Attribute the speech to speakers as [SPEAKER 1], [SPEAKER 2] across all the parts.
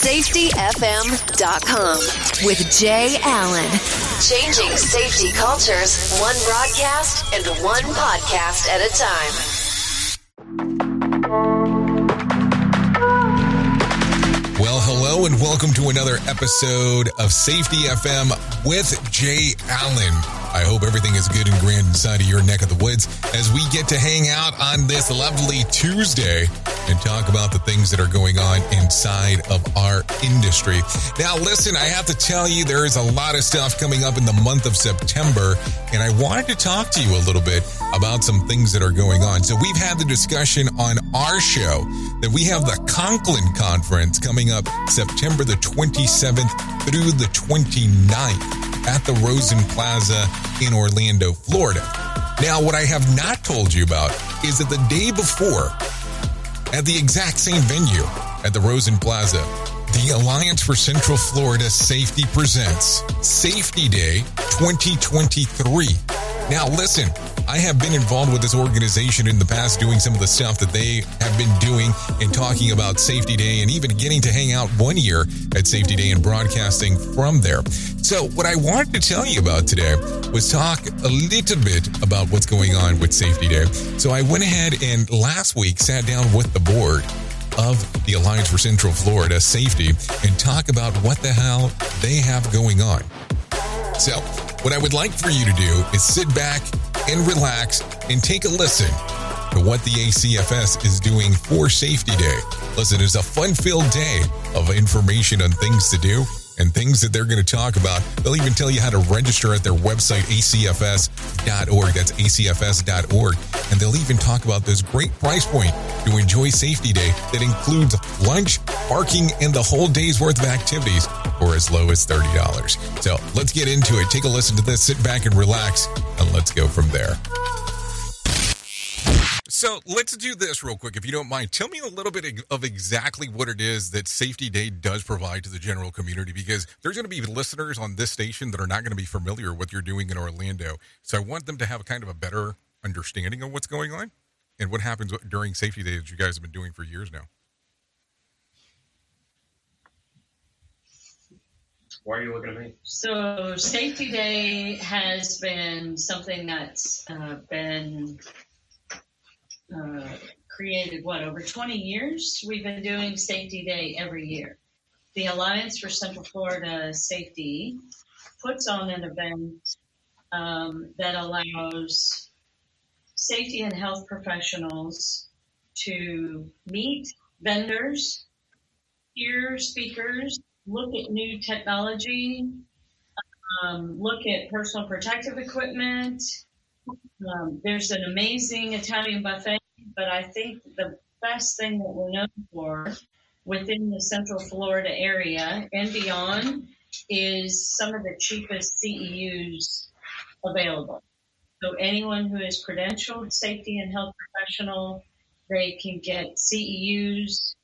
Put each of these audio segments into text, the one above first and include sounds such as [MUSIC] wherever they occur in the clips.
[SPEAKER 1] SafetyFM.com with Jay Allen. Changing safety cultures, one broadcast and one podcast at a time.
[SPEAKER 2] Well, hello and welcome to another episode of Safety FM with Jay Allen. I hope everything is good and grand inside of your neck of the woods as we get to hang out on this lovely Tuesday and talk about the things that are going on inside of our industry. Now, listen, I have to tell you, there is a lot of stuff coming up in the month of September, and I wanted to talk to you a little bit about some things that are going on. So, we've had the discussion on our show that we have the Conklin Conference coming up September the 27th through the 29th at the Rosen Plaza in Orlando, Florida. Now, what I have not told you about is that the day before, at the exact same venue at the Rosen Plaza, the Alliance for Central Florida Safety presents Safety Day 2023. Now, listen, I have been involved with this organization in the past doing some of the stuff that they have been doing and talking about Safety Day and even getting to hang out one year at Safety Day and broadcasting from there. So, what I wanted to tell you about today was talk a little bit about what's going on with Safety Day. So, I went ahead and last week sat down with the board of the Alliance for Central Florida Safety and talk about what the hell they have going on. So, what I would like for you to do is sit back and relax and take a listen to what the ACFS is doing for Safety Day. Listen, it's a fun filled day of information on things to do and things that they're going to talk about. They'll even tell you how to register at their website, acfs.org. That's acfs.org. And they'll even talk about this great price point to enjoy Safety Day that includes lunch, parking, and the whole day's worth of activities for as low as $30. So let's get into it. Take a listen to this, sit back and relax, and let's go from there. So let's do this real quick, if you don't mind. Tell me a little bit of exactly what it is that Safety Day does provide to the general community, because there's going to be listeners on this station that are not going to be familiar with what you're doing in Orlando. So I want them to have kind of a better understanding of what's going on and what happens during Safety Day that you guys have been doing for years now.
[SPEAKER 3] Why are you looking at me?
[SPEAKER 4] So, Safety Day has been something that's uh, been uh, created, what, over 20 years? We've been doing Safety Day every year. The Alliance for Central Florida Safety puts on an event um, that allows safety and health professionals to meet vendors, hear speakers, look at new technology, um, look at personal protective equipment. Um, there's an amazing Italian buffet, but I think the best thing that we're known for within the Central Florida area and beyond is some of the cheapest CEUs available. So anyone who is credentialed safety and health professional, they can get CEUs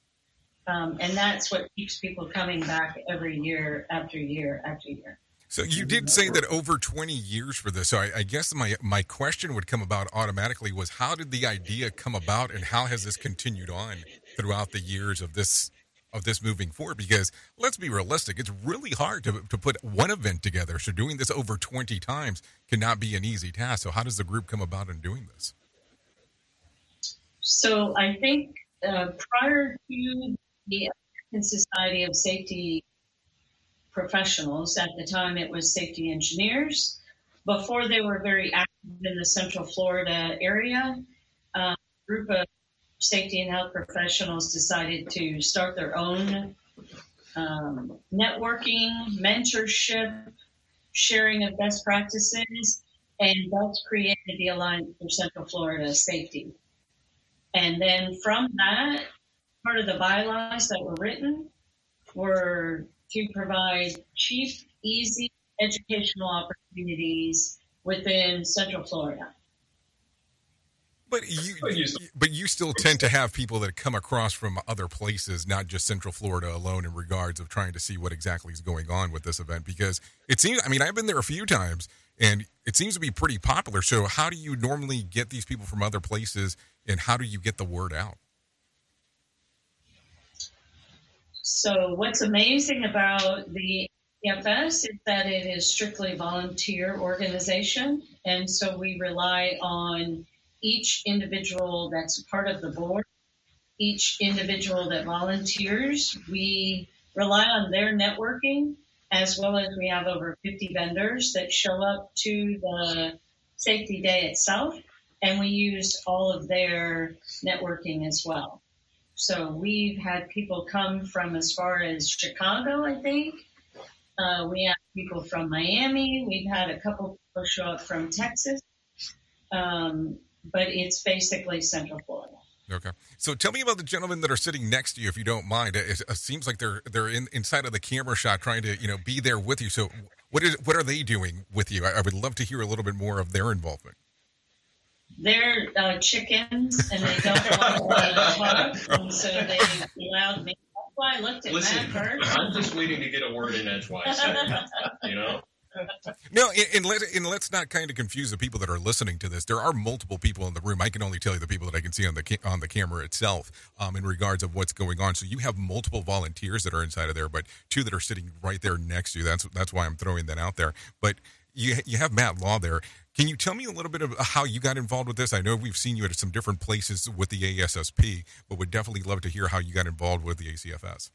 [SPEAKER 4] um, and that's what keeps people coming back every year after year after year.
[SPEAKER 2] So you did say that over 20 years for this. So I, I, guess my my question would come about automatically was how did the idea come about, and how has this continued on throughout the years of this of this moving forward? Because let's be realistic, it's really hard to to put one event together. So doing this over 20 times cannot be an easy task. So how does the group come about in doing this?
[SPEAKER 4] So I think uh, prior to the American Society of Safety Professionals. At the time, it was safety engineers. Before they were very active in the Central Florida area, uh, a group of safety and health professionals decided to start their own um, networking, mentorship, sharing of best practices, and that's created the Alliance for Central Florida Safety. And then from that, part of the bylaws that were written were to provide cheap, easy educational opportunities within Central Florida.
[SPEAKER 2] But you, but you still tend to have people that come across from other places, not just Central Florida alone, in regards of trying to see what exactly is going on with this event. Because it seems, I mean, I've been there a few times, and it seems to be pretty popular. So, how do you normally get these people from other places, and how do you get the word out?
[SPEAKER 4] So, what's amazing about the ACFS is that it is strictly volunteer organization, and so we rely on each individual that's part of the board, each individual that volunteers. We rely on their networking as well as we have over 50 vendors that show up to the safety day itself, and we use all of their networking as well. So we've had people come from as far as Chicago, I think. Uh, we have people from Miami. We've had a couple people show up from Texas. Um, but it's basically Central Florida.
[SPEAKER 2] Okay, so tell me about the gentlemen that are sitting next to you, if you don't mind. It, it seems like they're they're in, inside of the camera shot, trying to you know be there with you. So, what is what are they doing with you? I, I would love to hear a little bit more of their involvement.
[SPEAKER 4] They're uh, chickens, and they don't want to [LAUGHS] talk, and so they allowed me. That's why I looked at
[SPEAKER 3] Listen,
[SPEAKER 4] Matt first.
[SPEAKER 3] I'm just waiting to get a word in edgewise. you know.
[SPEAKER 2] No, and, and, let, and let's not kind of confuse the people that are listening to this. There are multiple people in the room. I can only tell you the people that I can see on the ca- on the camera itself um, in regards of what's going on. So you have multiple volunteers that are inside of there, but two that are sitting right there next to you. That's that's why I'm throwing that out there. But you you have Matt Law there. Can you tell me a little bit of how you got involved with this? I know we've seen you at some different places with the ASSP, but would definitely love to hear how you got involved with the ACFS.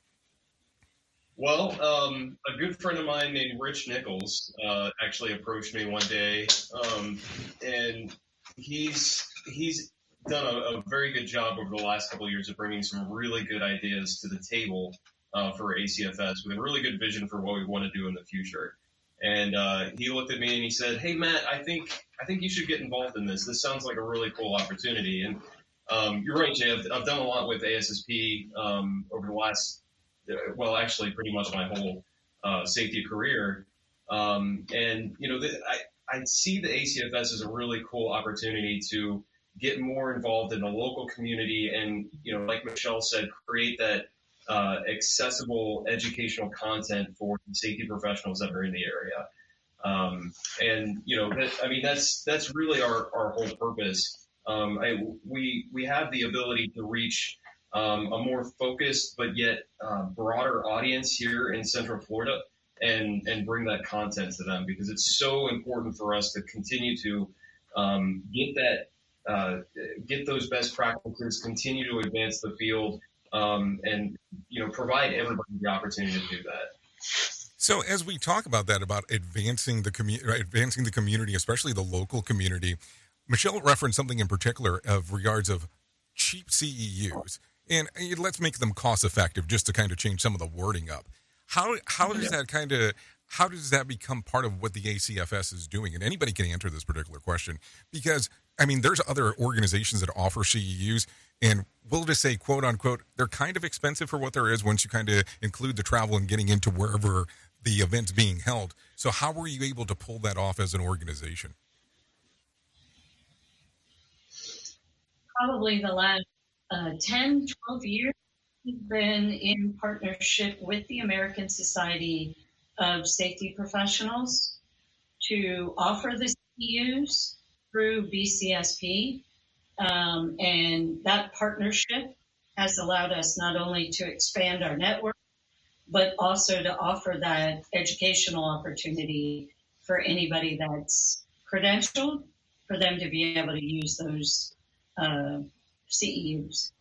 [SPEAKER 3] Well, um, a good friend of mine named Rich Nichols uh, actually approached me one day, um, and he's he's done a, a, very good job over the last couple of years of bringing some really good ideas to the table uh, for ACFS with a really good vision for what we want to do in the future. And uh, he looked at me and he said, "Hey Matt, I think I think you should get involved in this. This sounds like a really cool opportunity." And um, you're right, Jay. I've, I've, done a lot with ASSP um, over the last uh, well, actually, pretty much my whole uh, safety career. Um, and you know, the, I I see the ACFS as a really cool opportunity to get more involved in the local community, and you know, like Michelle said, create that uh, accessible educational content for safety professionals that are in the area. Um, and you know, that, I mean, that's that's really our, our whole purpose. Um, I, we we have the ability to reach um, a more focused but yet uh, broader audience here in Central Florida and and bring that content to them because it's so important for us to continue to um, get that uh, get those best practices, continue to advance the field, um, and you know provide everybody the opportunity to do that.
[SPEAKER 2] So as we talk about that, about advancing the community, advancing the community, especially the local community, Michelle referenced something in particular of regards of cheap CEUs and let's make them cost effective just to kind of change some of the wording up. How how does yeah. that kind of how does that become part of what the ACFS is doing? And anybody can answer this particular question because I mean, there's other organizations that offer CEUs, and we'll just say, quote unquote, they're kind of expensive for what there is once you kind of include the travel and getting into wherever the event's being held. So, how were you able to pull that off as an organization?
[SPEAKER 4] Probably the last uh, 10, 12 years, we've been in partnership with the American Society of Safety Professionals to offer the CEUs through BCSP. Um, and that partnership has allowed us not only to expand our network, but also to offer that educational opportunity for anybody that's credentialed for them to be able to use those uh, CEUs.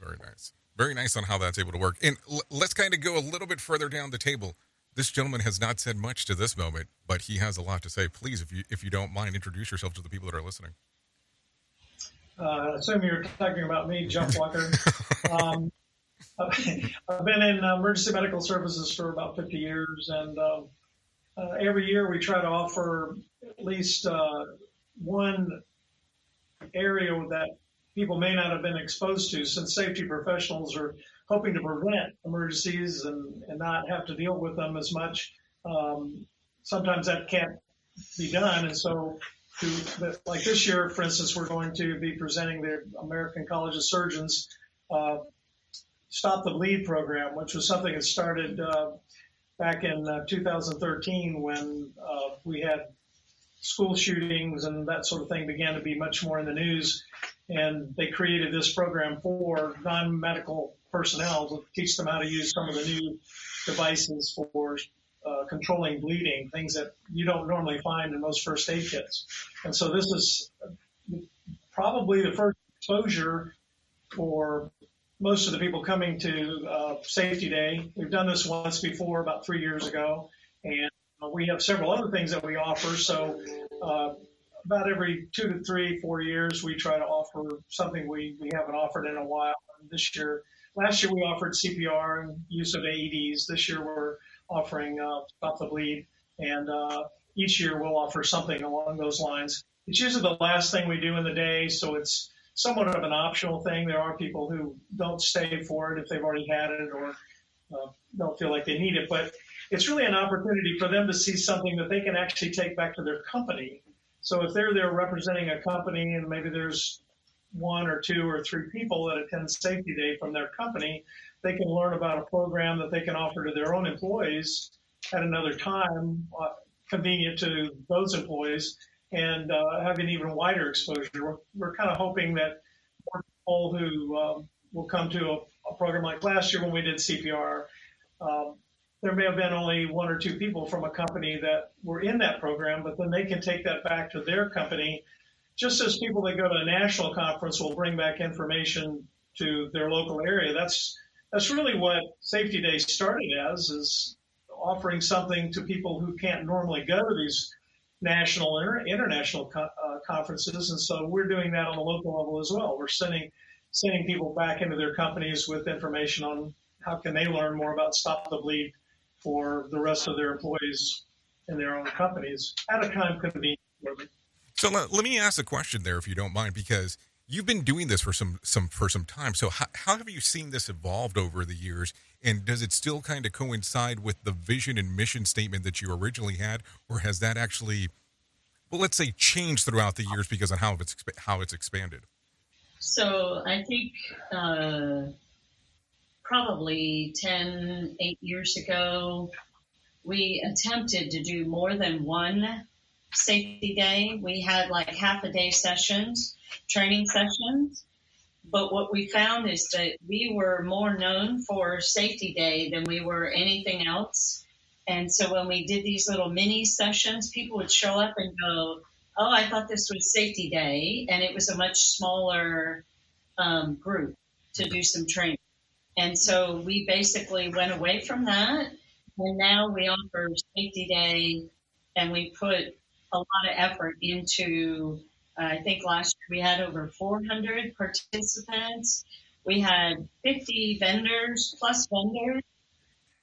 [SPEAKER 2] Very nice. Very nice on how that's able to work. And l- let's kind of go a little bit further down the table. This gentleman has not said much to this moment, but he has a lot to say. Please, if you if you don't mind, introduce yourself to the people that are listening.
[SPEAKER 5] Uh, assume you're talking about me, Jeff Walker. [LAUGHS] um, I've been in emergency medical services for about 50 years, and uh, uh, every year we try to offer at least uh, one area that people may not have been exposed to since safety professionals are hoping to prevent emergencies and, and not have to deal with them as much. Um, sometimes that can't be done. And so, to, like this year, for instance, we're going to be presenting the American College of Surgeons uh, Stop the Bleed program, which was something that started uh, back in uh, 2013 when uh, we had school shootings and that sort of thing began to be much more in the news. And they created this program for non-medical personnel to teach them how to use some of the new devices for uh, controlling bleeding, things that you don't normally find in most first aid kits. And so this is probably the first exposure for most of the people coming to uh, Safety Day. We've done this once before, about three years ago, and we have several other things that we offer. So uh, about every two to three, four years, we try to offer something we, we haven't offered in a while. And this year, last year we offered CPR and use of AEDs. This year we're offering Stop the Bleed, and uh, each year we'll offer something along those lines. It's usually the last thing we do in the day, so it's somewhat of an optional thing. There are people who don't stay for it if they've already had it or uh, don't feel like they need it, but it's really an opportunity for them to see something that they can actually take back to their company. So if they're there representing a company and maybe there's one or two or three people that attend Safety Day from their company, they can learn about a program that they can offer to their own employees at another time, uh, convenient to those employees, and uh, have an even wider exposure. We're, we're kind of hoping that more people who um, will come to a, a, program like last year when we did CPR, um, there may have been only one or two people from a company that were in that program, but then they can take that back to their company. Just as people that go to a national conference will bring back information to their local area, that's that's really what Safety Day started as, is offering something to people who can't normally go to these national or international co- uh, conferences. And so we're doing that on the local level as well. We're sending sending people back into their companies with information on how can they learn more about Stop the Bleed for the rest of their employees in their own companies at a time convenient for them.
[SPEAKER 2] So let, let me ask a question there, if you don't mind, because you've been doing this for some some for some time. So how, how have you seen this evolved over the years? And does it still kind of coincide with the vision and mission statement that you originally had, or has that actually, well, let's say, changed throughout the years because of how it's how it's expanded?
[SPEAKER 4] So I think uh, probably 10, 8 years ago, we attempted to do more than one safety day. We had like half a day sessions, training sessions. But what we found is that we were more known for safety day than we were anything else. And so when we did these little mini sessions, people would show up and go, Oh, I thought this was safety day. And it was a much smaller um, group to do some training. And so we basically went away from that. And now we offer safety day and we put a lot of effort into. I think last year we had over 400 participants. We had 50 vendors plus vendors.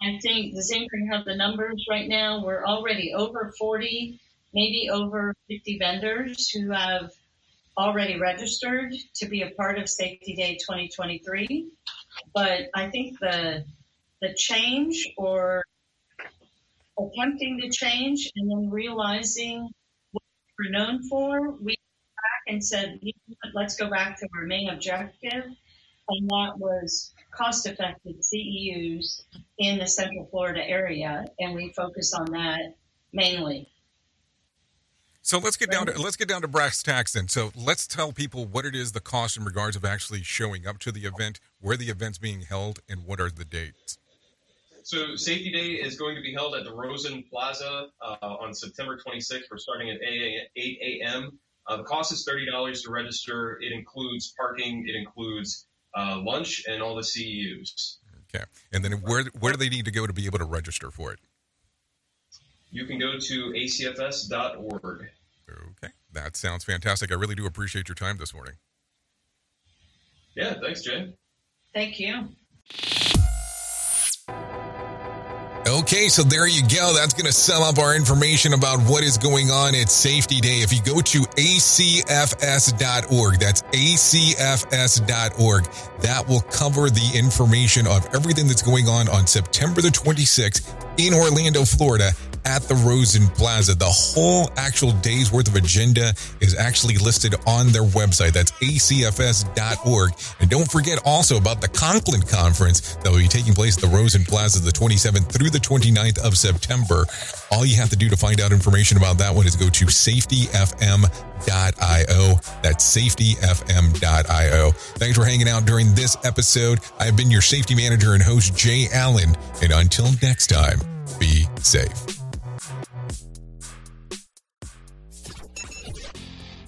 [SPEAKER 4] I think the Zinker have the numbers right now. We're already over 40, maybe over 50 vendors who have already registered to be a part of Safety Day 2023. But I think the the change or attempting to change and then realizing what we're known for, we and said, let's go back to our main objective, and that was cost-effective CEUs in the Central Florida area, and we focus on that mainly.
[SPEAKER 2] So let's get down to let's get down to brass tacks then. So let's tell people what it is the cost in regards of actually showing up to the event, where the event's being held, and what are the dates.
[SPEAKER 3] So Safety Day is going to be held at the Rosen Plaza uh, on September 26th. We're starting at 8 a.m. Uh, the cost is $30 to register. It includes parking, it includes uh, lunch, and all the CEUs.
[SPEAKER 2] Okay. And then where where do they need to go to be able to register for it?
[SPEAKER 3] You can go to acfs.org.
[SPEAKER 2] Okay. That sounds fantastic. I really do appreciate your time this morning.
[SPEAKER 3] Yeah, thanks, Jen.
[SPEAKER 4] Thank you.
[SPEAKER 2] Okay, so there you go. That's going to sum up our information about what is going on at Safety Day. If you go to acfs.org, that's acfs.org, that will cover the information of everything that's going on on September the 26th in Orlando, Florida at the Rosen Plaza. The whole actual day's worth of agenda is actually listed on their website. That's acfs.org. And don't forget also about the Conklin Conference that will be taking place at the Rosen Plaza the 27th through the 29th of September. All you have to do to find out information about that one is go to safetyfm.io. That's safetyfm.io. Thanks for hanging out during this episode. I've been your safety manager and host, Jay Allen. And until next time, be safe.